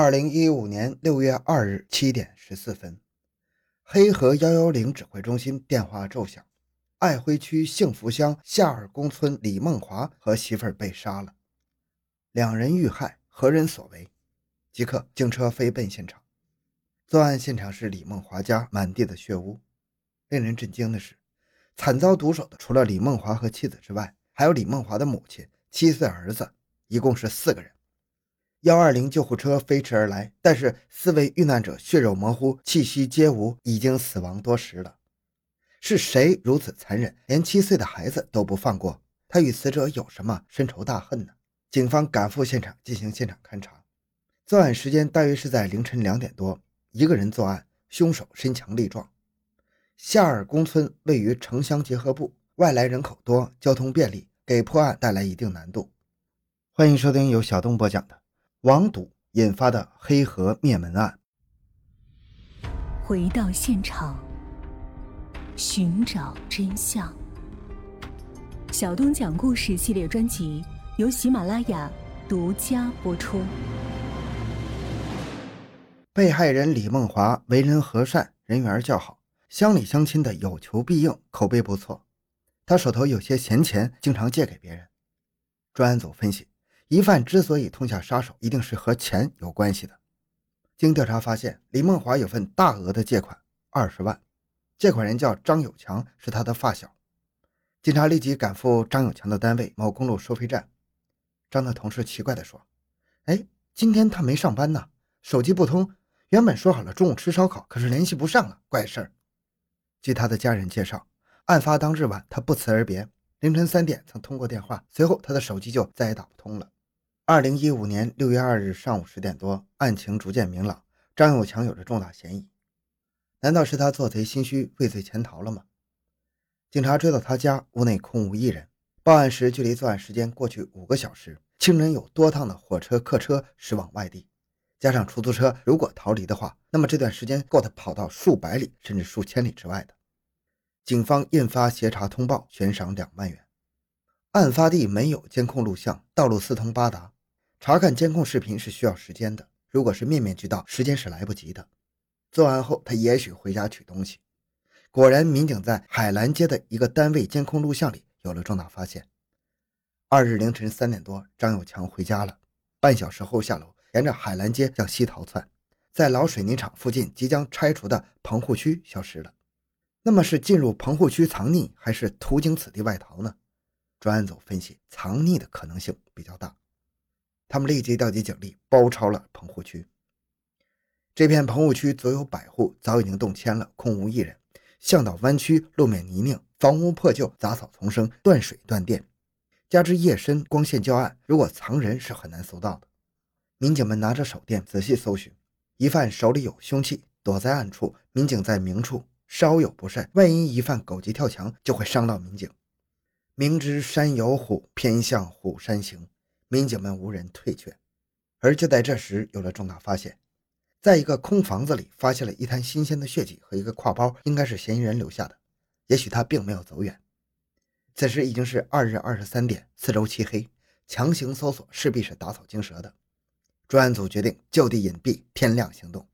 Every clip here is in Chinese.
二零一五年六月二日七点十四分，黑河幺幺零指挥中心电话骤响，爱辉区幸福乡夏尔公村李梦华和媳妇儿被杀了，两人遇害，何人所为？即刻，警车飞奔现场。作案现场是李梦华家，满地的血污。令人震惊的是，惨遭毒手的除了李梦华和妻子之外，还有李梦华的母亲、七岁儿子，一共是四个人。幺二零救护车飞驰而来，但是四位遇难者血肉模糊，气息皆无，已经死亡多时了。是谁如此残忍，连七岁的孩子都不放过？他与死者有什么深仇大恨呢？警方赶赴现场进行现场勘查。作案时间大约是在凌晨两点多，一个人作案，凶手身强力壮。夏尔公村位于城乡结合部，外来人口多，交通便利，给破案带来一定难度。欢迎收听由小东播讲的。网赌引发的黑河灭门案。回到现场，寻找真相。小东讲故事系列专辑由喜马拉雅独家播出。被害人李梦华为人和善，人缘较好，乡里乡亲的有求必应，口碑不错。他手头有些闲钱，经常借给别人。专案组分析。疑犯之所以痛下杀手，一定是和钱有关系的。经调查发现，李梦华有份大额的借款，二十万，借款人叫张有强，是他的发小。警察立即赶赴张有强的单位某公路收费站。张的同事奇怪地说：“哎，今天他没上班呢，手机不通。原本说好了中午吃烧烤，可是联系不上了，怪事儿。”据他的家人介绍，案发当日晚，他不辞而别，凌晨三点曾通过电话，随后他的手机就再也打不通了。二零一五年六月二日上午十点多，案情逐渐明朗，张有强有着重大嫌疑。难道是他做贼心虚、畏罪潜逃了吗？警察追到他家，屋内空无一人。报案时，距离作案时间过去五个小时，清晨有多趟的火车、客车驶往外地，加上出租车，如果逃离的话，那么这段时间够他跑到数百里甚至数千里之外的。警方印发协查通报，悬赏两万元。案发地没有监控录像，道路四通八达。查看监控视频是需要时间的，如果是面面俱到，时间是来不及的。作案后，他也许回家取东西。果然，民警在海兰街的一个单位监控录像里有了重大发现。二日凌晨三点多，张有强回家了，半小时后下楼，沿着海兰街向西逃窜，在老水泥厂附近即将拆除的棚户区消失了。那么是进入棚户区藏匿，还是途经此地外逃呢？专案组分析，藏匿的可能性比较大。他们立即调集警力，包抄了棚户区。这片棚户区足有百户，早已经动迁了，空无一人。向导弯曲，路面泥泞，房屋破旧，杂草丛生，断水断电，加之夜深，光线较暗，如果藏人是很难搜到的。民警们拿着手电仔细搜寻，疑犯手里有凶器，躲在暗处，民警在明处，稍有不慎，万一疑犯狗急跳墙，就会伤到民警。明知山有虎，偏向虎山行。民警们无人退却，而就在这时，有了重大发现，在一个空房子里发现了一滩新鲜的血迹和一个挎包，应该是嫌疑人留下的。也许他并没有走远。此时已经是二日二十三点，四周漆黑，强行搜索势必是打草惊蛇的。专案组决定就地隐蔽，天亮行动。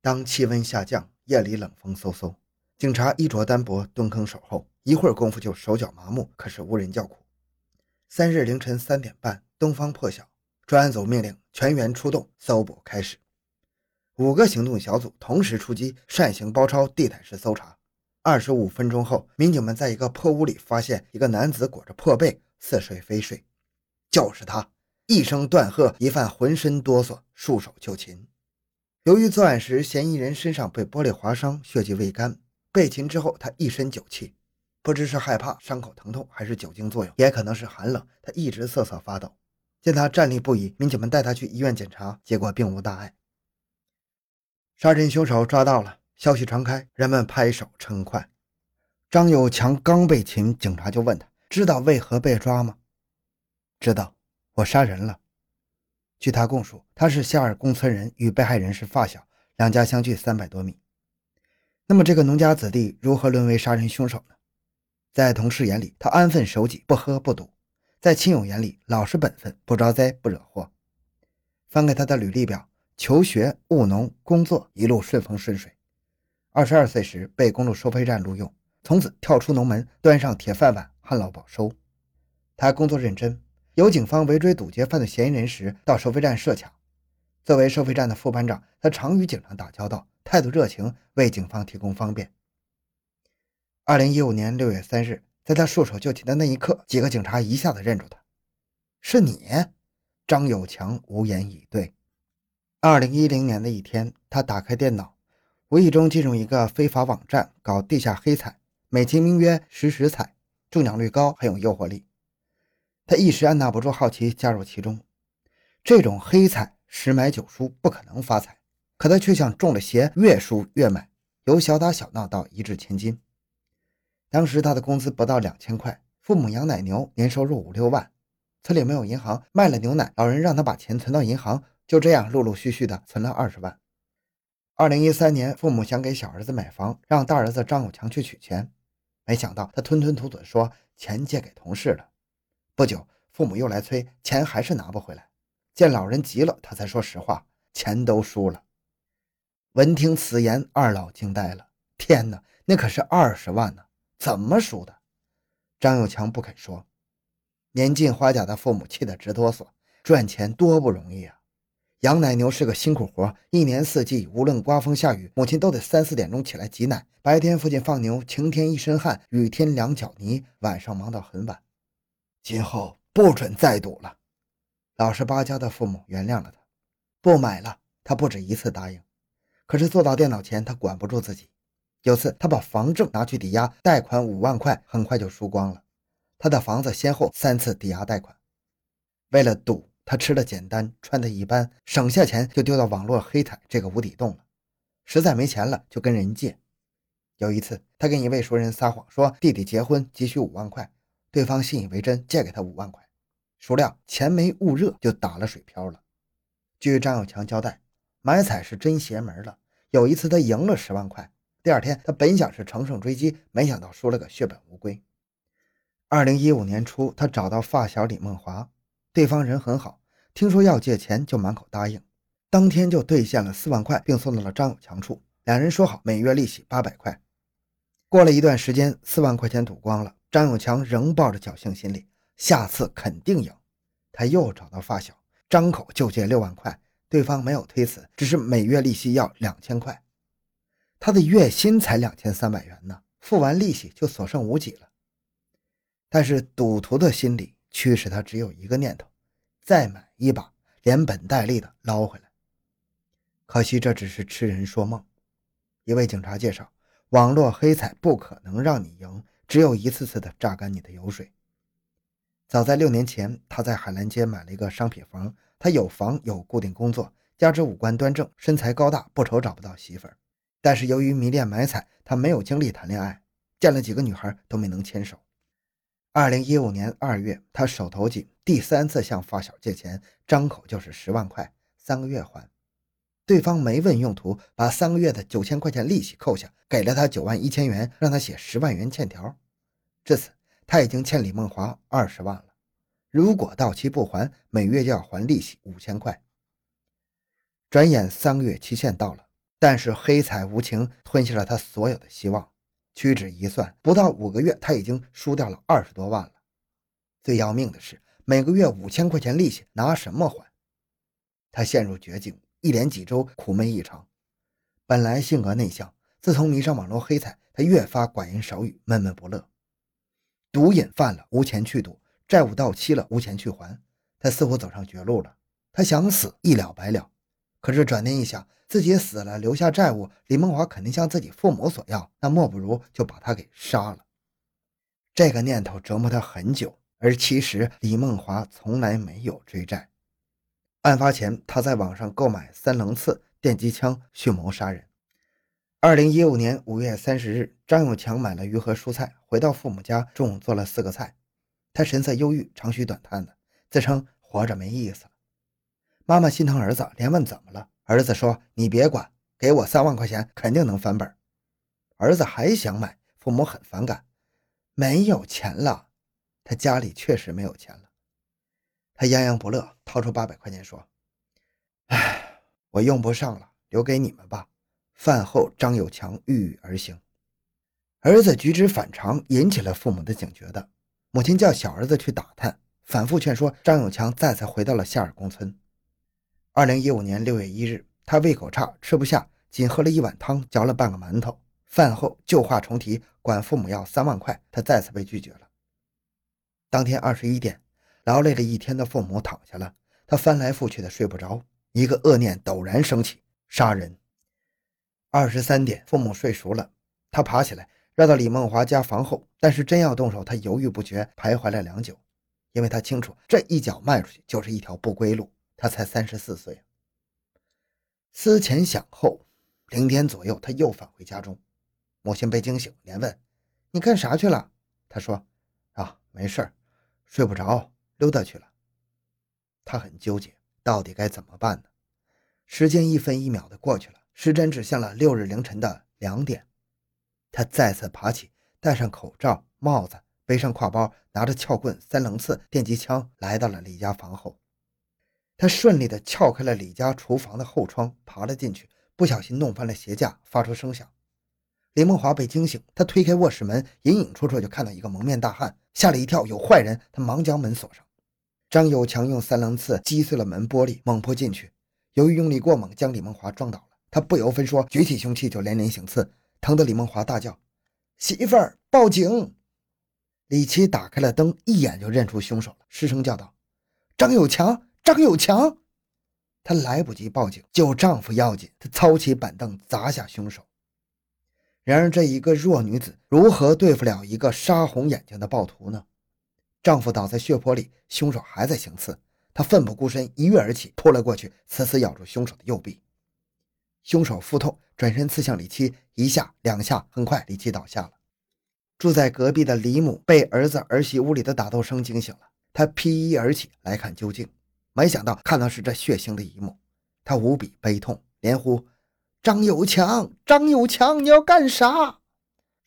当气温下降，夜里冷风嗖嗖，警察衣着单薄，蹲坑守候，一会儿功夫就手脚麻木，可是无人叫苦。三日凌晨三点半。东方破晓，专案组命令全员出动，搜捕开始。五个行动小组同时出击，扇形包抄，地毯式搜查。二十五分钟后，民警们在一个破屋里发现一个男子裹着破被，似睡非睡。就是他！一声断喝，疑犯浑身哆嗦，束手就擒。由于作案时嫌疑人身上被玻璃划伤，血迹未干，被擒之后他一身酒气，不知是害怕伤口疼痛，还是酒精作用，也可能是寒冷，他一直瑟瑟发抖。见他站立不已，民警们带他去医院检查，结果并无大碍。杀人凶手抓到了，消息传开，人们拍手称快。张有强刚被擒，警察就问他：“知道为何被抓吗？”“知道，我杀人了。”据他供述，他是夏尔公村人，与被害人是发小，两家相距三百多米。那么，这个农家子弟如何沦为杀人凶手呢？在同事眼里，他安分守己，不喝不赌。在亲友眼里，老实本分，不招灾，不惹祸。翻开他的履历表，求学、务农、工作一路顺风顺水。二十二岁时被公路收费站录用，从此跳出农门，端上铁饭碗，旱涝保收。他工作认真，有警方围追堵截犯罪嫌疑人时，到收费站设卡。作为收费站的副班长，他常与警察打交道，态度热情，为警方提供方便。二零一五年六月三日，在他束手就擒的那一刻，几个警察一下子认住他：“是你。”张友强无言以对。二零一零年的一天，他打开电脑，无意中进入一个非法网站搞地下黑彩，美其名曰实时彩，中奖率高，很有诱惑力。他一时按捺不住好奇，加入其中。这种黑彩十买九输，不可能发财，可他却像中了邪，越输越买，由小打小闹到一掷千金。当时他的工资不到两千块，父母养奶牛，年收入五六万。村里没有银行，卖了牛奶，老人让他把钱存到银行，就这样陆陆续续的存了二十万。二零一三年，父母想给小儿子买房，让大儿子张有强去取钱，没想到他吞吞吐吐说钱借给同事了。不久，父母又来催，钱还是拿不回来。见老人急了，他才说实话，钱都输了。闻听此言，二老惊呆了，天哪，那可是二十万呢，怎么输的？张有强不肯说。年近花甲的父母气得直哆嗦，赚钱多不容易啊！养奶牛是个辛苦活，一年四季，无论刮风下雨，母亲都得三四点钟起来挤奶。白天父亲放牛，晴天一身汗，雨天两脚泥，晚上忙到很晚。今后不准再赌了。老实巴交的父母原谅了他，不买了。他不止一次答应，可是坐到电脑前，他管不住自己。有次他把房证拿去抵押，贷款五万块，很快就输光了。他的房子先后三次抵押贷款，为了赌，他吃的简单，穿的一般，省下钱就丢到网络黑彩这个无底洞了。实在没钱了，就跟人借。有一次，他跟一位熟人撒谎说弟弟结婚急需五万块，对方信以为真，借给他五万块。孰料钱没焐热就打了水漂了。据张友强交代，买彩是真邪门了。有一次他赢了十万块，第二天他本想是乘胜追击，没想到输了个血本无归。二零一五年初，他找到发小李梦华，对方人很好，听说要借钱就满口答应，当天就兑现了四万块，并送到了张永强处。两人说好每月利息八百块。过了一段时间，四万块钱赌光了，张永强仍抱着侥幸心理，下次肯定赢。他又找到发小，张口就借六万块，对方没有推辞，只是每月利息要两千块。他的月薪才两千三百元呢，付完利息就所剩无几了。但是赌徒的心理驱使他只有一个念头：再买一把，连本带利的捞回来。可惜这只是痴人说梦。一位警察介绍，网络黑彩不可能让你赢，只有一次次的榨干你的油水。早在六年前，他在海澜街买了一个商品房，他有房有固定工作，加之五官端正，身材高大，不愁找不到媳妇儿。但是由于迷恋买彩，他没有精力谈恋爱，见了几个女孩都没能牵手。二零一五年二月，他手头紧，第三次向发小借钱，张口就是十万块，三个月还。对方没问用途，把三个月的九千块钱利息扣下，给了他九万一千元，让他写十万元欠条。至此，他已经欠李梦华二十万了。如果到期不还，每月就要还利息五千块。转眼三个月期限到了，但是黑彩无情吞下了他所有的希望。屈指一算，不到五个月，他已经输掉了二十多万了。最要命的是，每个月五千块钱利息，拿什么还？他陷入绝境，一连几周苦闷异常。本来性格内向，自从迷上网络黑彩，他越发寡言少语，闷闷不乐。毒瘾犯了，无钱去赌；债务到期了，无钱去还。他似乎走上绝路了。他想死，一了百了。可是转念一想，自己死了，留下债务，李梦华肯定向自己父母索要，那莫不如就把他给杀了。这个念头折磨他很久，而其实李梦华从来没有追债。案发前，他在网上购买三棱刺、电击枪，蓄谋杀人。二零一五年五月三十日，张永强买了鱼和蔬菜，回到父母家，中午做了四个菜。他神色忧郁，长吁短叹的，自称活着没意思。妈妈心疼儿子，连问怎么了。儿子说：“你别管，给我三万块钱，肯定能翻本。”儿子还想买，父母很反感，没有钱了。他家里确实没有钱了。他洋洋不乐，掏出八百块钱说：“哎，我用不上了，留给你们吧。饭后，张有强郁郁而行。儿子举止反常，引起了父母的警觉的。母亲叫小儿子去打探，反复劝说张有强，再次回到了夏尔公村。二零一五年六月一日，他胃口差，吃不下，仅喝了一碗汤，嚼了半个馒头。饭后旧话重提，管父母要三万块，他再次被拒绝了。当天二十一点，劳累了一天的父母躺下了，他翻来覆去的睡不着，一个恶念陡然升起：杀人。二十三点，父母睡熟了，他爬起来，绕到李梦华家房后，但是真要动手，他犹豫不决，徘徊了良久，因为他清楚这一脚迈出去就是一条不归路。他才三十四岁。思前想后，零点左右，他又返回家中。母亲被惊醒，连问：“你干啥去了？”他说：“啊，没事睡不着，溜达去了。”他很纠结，到底该怎么办呢？时间一分一秒的过去了，时针指向了六日凌晨的两点。他再次爬起，戴上口罩、帽子，背上挎包，拿着撬棍、三棱刺、电击枪，来到了李家房后。他顺利地撬开了李家厨房的后窗，爬了进去，不小心弄翻了鞋架，发出声响。李梦华被惊醒，他推开卧室门，隐隐绰绰就看到一个蒙面大汉，吓了一跳，有坏人！他忙将门锁上。张有强用三棱刺击碎了门玻璃，猛扑进去，由于用力过猛，将李梦华撞倒了。他不由分说，举起凶器就连连行刺，疼得李梦华大叫：“媳妇儿，报警！”李琦打开了灯，一眼就认出凶手了，失声叫道：“张有强！”张有强，她来不及报警，救丈夫要紧。她操起板凳砸下凶手。然而，这一个弱女子如何对付了一个杀红眼睛的暴徒呢？丈夫倒在血泊里，凶手还在行刺。她奋不顾身，一跃而起，扑了过去，死死咬住凶手的右臂。凶手腹痛，转身刺向李七，一下两下，很快李七倒下了。住在隔壁的李母被儿子儿媳屋里的打斗声惊醒了，她披衣而起来看究竟。没想到看到是这血腥的一幕，他无比悲痛，连呼：“张有强，张有强，你要干啥？”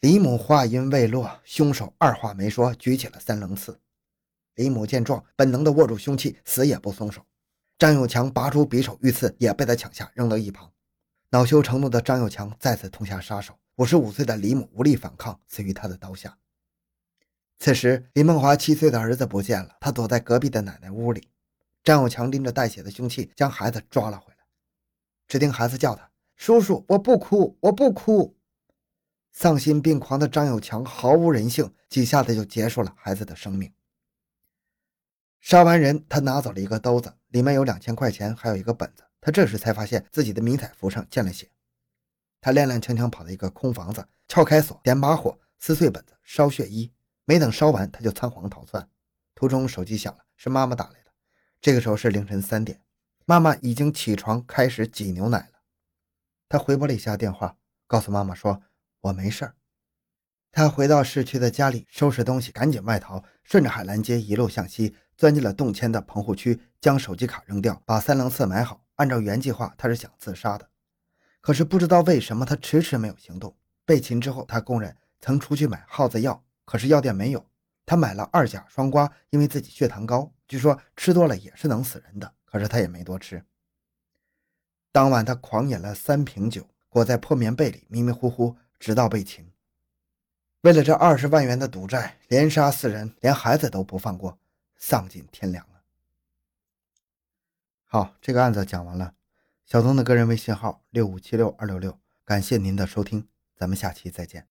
李母话音未落，凶手二话没说，举起了三棱刺。李母见状，本能的握住凶器，死也不松手。张有强拔出匕首欲刺，也被他抢下，扔到一旁。恼羞成怒的张有强再次痛下杀手。五十五岁的李母无力反抗，死于他的刀下。此时，李梦华七岁的儿子不见了，他躲在隔壁的奶奶屋里。张有强拎着带血的凶器，将孩子抓了回来。只听孩子叫他：“叔叔，我不哭，我不哭。”丧心病狂的张有强毫无人性，几下子就结束了孩子的生命。杀完人，他拿走了一个兜子，里面有两千块钱，还有一个本子。他这时才发现自己的迷彩服上溅了血。他踉踉跄跄跑到一个空房子，撬开锁，点把火，撕碎本子，烧血衣。没等烧完，他就仓皇逃窜。途中手机响了，是妈妈打来。这个时候是凌晨三点，妈妈已经起床开始挤牛奶了。他回拨了一下电话，告诉妈妈说：“我没事儿。”他回到市区的家里，收拾东西，赶紧外逃，顺着海兰街一路向西，钻进了动迁的棚户区，将手机卡扔掉，把三棱刺买好。按照原计划，他是想自杀的，可是不知道为什么他迟迟没有行动。被擒之后，他供认曾出去买耗子药，可是药店没有。他买了二甲双胍，因为自己血糖高。据说吃多了也是能死人的，可是他也没多吃。当晚他狂饮了三瓶酒，裹在破棉被里迷迷糊糊，直到被擒。为了这二十万元的赌债，连杀四人，连孩子都不放过，丧尽天良了。好，这个案子讲完了。小东的个人微信号六五七六二六六，感谢您的收听，咱们下期再见。